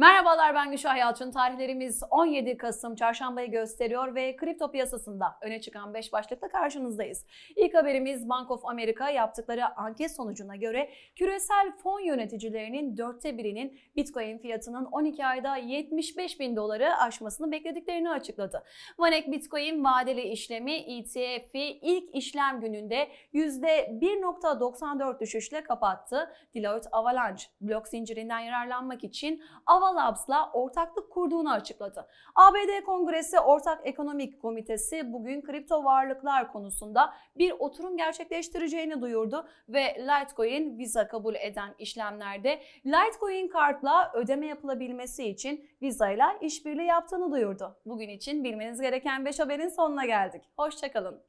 Merhabalar ben Gülşah Yalçın. Tarihlerimiz 17 Kasım çarşambayı gösteriyor ve kripto piyasasında öne çıkan 5 başlıkla karşınızdayız. İlk haberimiz Bank of America yaptıkları anket sonucuna göre küresel fon yöneticilerinin dörtte birinin Bitcoin fiyatının 12 ayda 75 bin doları aşmasını beklediklerini açıkladı. Vanek Bitcoin vadeli işlemi ETF'i ilk işlem gününde %1.94 düşüşle kapattı. Deloitte Avalanche blok zincirinden yararlanmak için Avalabs'la ortaklık kurduğunu açıkladı. ABD Kongresi Ortak Ekonomik Komitesi bugün kripto varlıklar konusunda bir oturum gerçekleştireceğini duyurdu ve Litecoin Visa kabul eden işlemlerde Litecoin kartla ödeme yapılabilmesi için Visa ile işbirliği yaptığını duyurdu. Bugün için bilmeniz gereken 5 haberin sonuna geldik. Hoşçakalın.